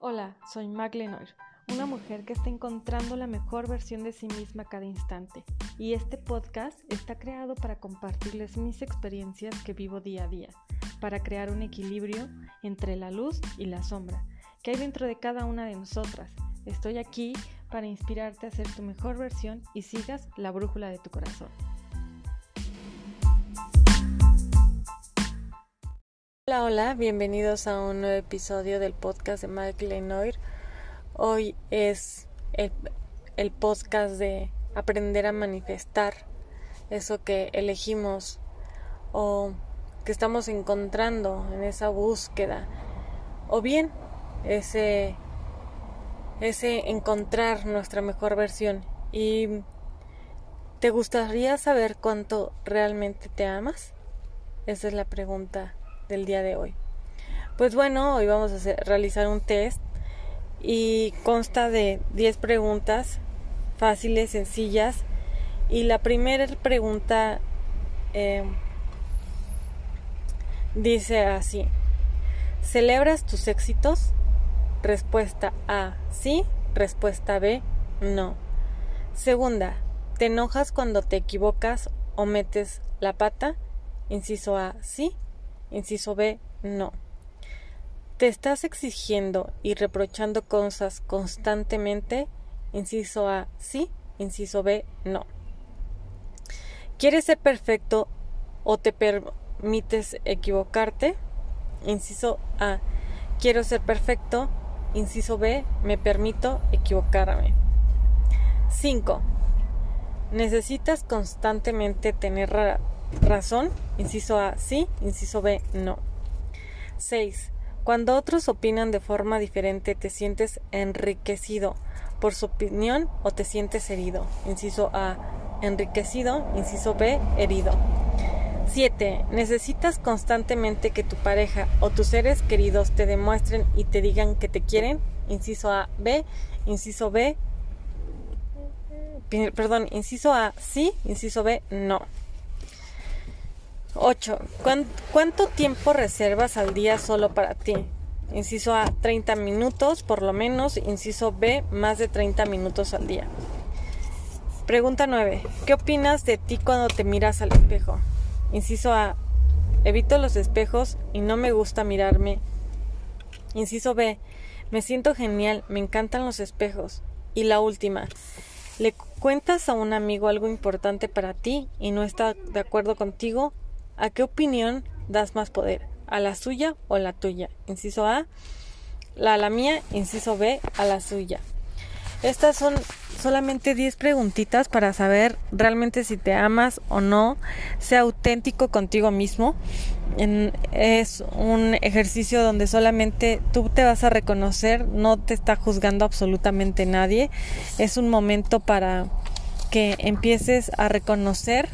Hola, soy Mag Lenoir, una mujer que está encontrando la mejor versión de sí misma cada instante, y este podcast está creado para compartirles mis experiencias que vivo día a día, para crear un equilibrio entre la luz y la sombra que hay dentro de cada una de nosotras. Estoy aquí para inspirarte a ser tu mejor versión y sigas la brújula de tu corazón. Hola, hola, bienvenidos a un nuevo episodio del podcast de Mike Lenoir. Hoy es el, el, podcast de aprender a manifestar eso que elegimos o que estamos encontrando en esa búsqueda. O bien ese, ese encontrar nuestra mejor versión. Y ¿te gustaría saber cuánto realmente te amas? Esa es la pregunta del día de hoy. Pues bueno, hoy vamos a realizar un test y consta de 10 preguntas fáciles, sencillas. Y la primera pregunta eh, dice así, ¿celebras tus éxitos? Respuesta A, sí. Respuesta B, no. Segunda, ¿te enojas cuando te equivocas o metes la pata? Inciso A, sí. Inciso B, no. ¿Te estás exigiendo y reprochando cosas constantemente? Inciso A, sí. Inciso B, no. ¿Quieres ser perfecto o te permites equivocarte? Inciso A, quiero ser perfecto. Inciso B, me permito equivocarme. 5. ¿Necesitas constantemente tener razón? Inciso A, sí. Inciso B, no. 6. Cuando otros opinan de forma diferente, ¿te sientes enriquecido por su opinión o te sientes herido? Inciso A, enriquecido. Inciso B, herido. 7. Necesitas constantemente que tu pareja o tus seres queridos te demuestren y te digan que te quieren. Inciso A, B. Inciso B. Perdón, inciso A, sí. Inciso B, no. 8. ¿Cuánto tiempo reservas al día solo para ti? Inciso A, 30 minutos por lo menos. Inciso B, más de 30 minutos al día. Pregunta 9. ¿Qué opinas de ti cuando te miras al espejo? Inciso A. Evito los espejos y no me gusta mirarme. Inciso B. Me siento genial, me encantan los espejos. Y la última. ¿Le cuentas a un amigo algo importante para ti y no está de acuerdo contigo? ¿A qué opinión das más poder? ¿A la suya o la tuya? Inciso A, la, la mía. Inciso B, a la suya. Estas son solamente 10 preguntitas para saber realmente si te amas o no. Sea auténtico contigo mismo. es un ejercicio donde solamente tú te vas a reconocer, no te está juzgando absolutamente nadie. Es un momento para que empieces a reconocer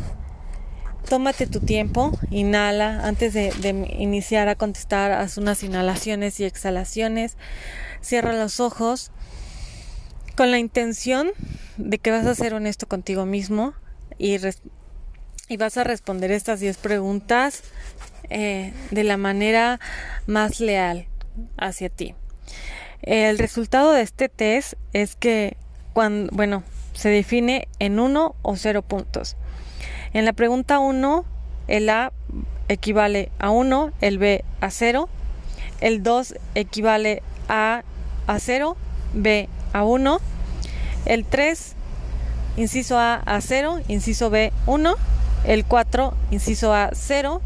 tómate tu tiempo, inhala antes de, iniciar a contestar, haz unas inhalaciones y exhalaciones, cierra los ojos con la intención de que vas a ser honesto contigo mismo y, vas a responder estas 10 preguntas eh, de la manera más leal hacia ti. El resultado de este test es que cuando, bueno, se define en uno o cero puntos. En la pregunta 1, el A equivale a 1, el B a 0, el 2 equivale a a 0, B a 1, el 3, inciso A a 0, inciso B 1, el 4, inciso A 0,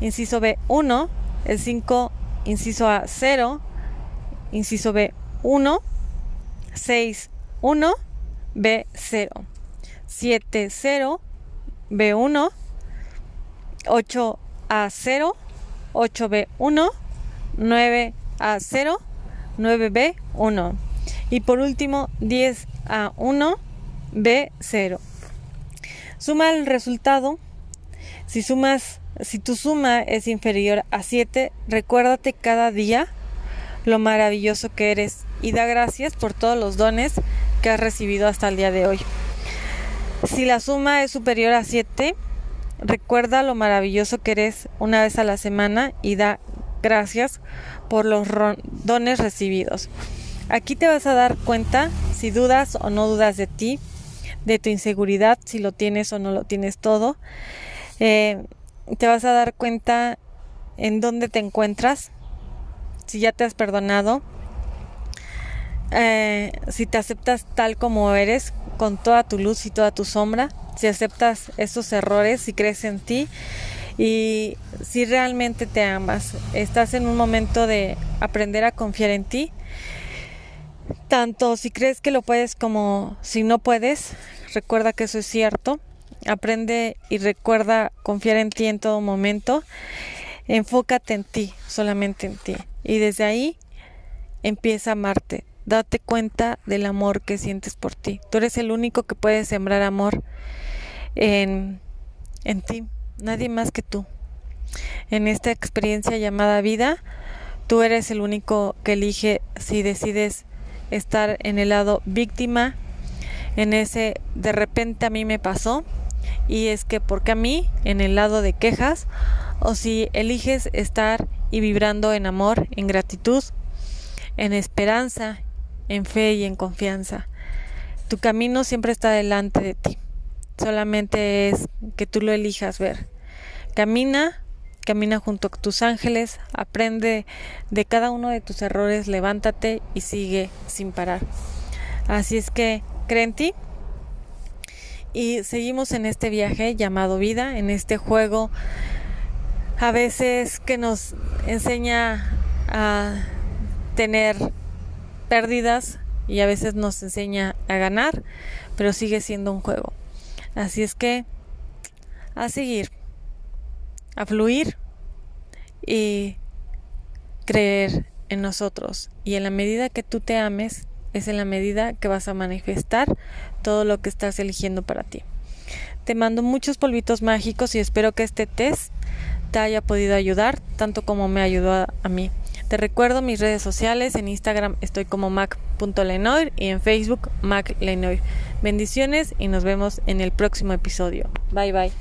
inciso B 1, el 5, inciso A 0, inciso B 1, 6 1, B 0, 7 0, B1, 8A0, 8B1, 9A0, 9B1 y por último 10A1, B0. Suma el resultado. Si sumas, si tu suma es inferior a 7, recuérdate cada día lo maravilloso que eres y da gracias por todos los dones que has recibido hasta el día de hoy. Si la suma es superior a 7, recuerda lo maravilloso que eres una vez a la semana y da gracias por los dones recibidos. Aquí te vas a dar cuenta si dudas o no dudas de ti, de tu inseguridad, si lo tienes o no lo tienes todo. Eh, te vas a dar cuenta en dónde te encuentras, si ya te has perdonado, eh, si te aceptas tal como eres, con toda tu luz y toda tu sombra, si aceptas esos errores, si crees en ti y si realmente te amas, estás en un momento de aprender a confiar en ti, tanto si crees que lo puedes como si no puedes, recuerda que eso es cierto, aprende y recuerda confiar en ti en todo momento, enfócate en ti, solamente en ti, y desde ahí empieza a amarte, date cuenta del amor que sientes por ti, tú eres el único que puede sembrar amor en, en ti nadie más que tú. En esta experiencia llamada vida, tú eres el único que elige si decides estar en el lado víctima, en ese de repente a mí me pasó, y es que porque a mí, en el lado de quejas, o si eliges estar y vibrando en amor, en gratitud, en esperanza, en fe y en confianza. Tu camino siempre está delante de ti. Solamente es que tú lo elijas ver. Camina, camina junto a tus ángeles, aprende de cada uno de tus errores, levántate y sigue sin parar. Así es que cree en ti y seguimos en este viaje llamado vida, en este juego a veces que nos enseña a tener pérdidas y a veces nos enseña a ganar, pero sigue siendo un juego. Así es que a seguir a fluir y creer en nosotros. Y en la medida que tú te ames, es en la medida que vas a manifestar todo lo que estás eligiendo para ti. Te mando muchos polvitos mágicos y espero que este test te haya podido ayudar tanto como me ayudó a, mí. Te recuerdo mis redes sociales, en Instagram estoy como mac.lenoir y en Facebook maclenoir. Bendiciones y nos vemos en el próximo episodio. Bye bye.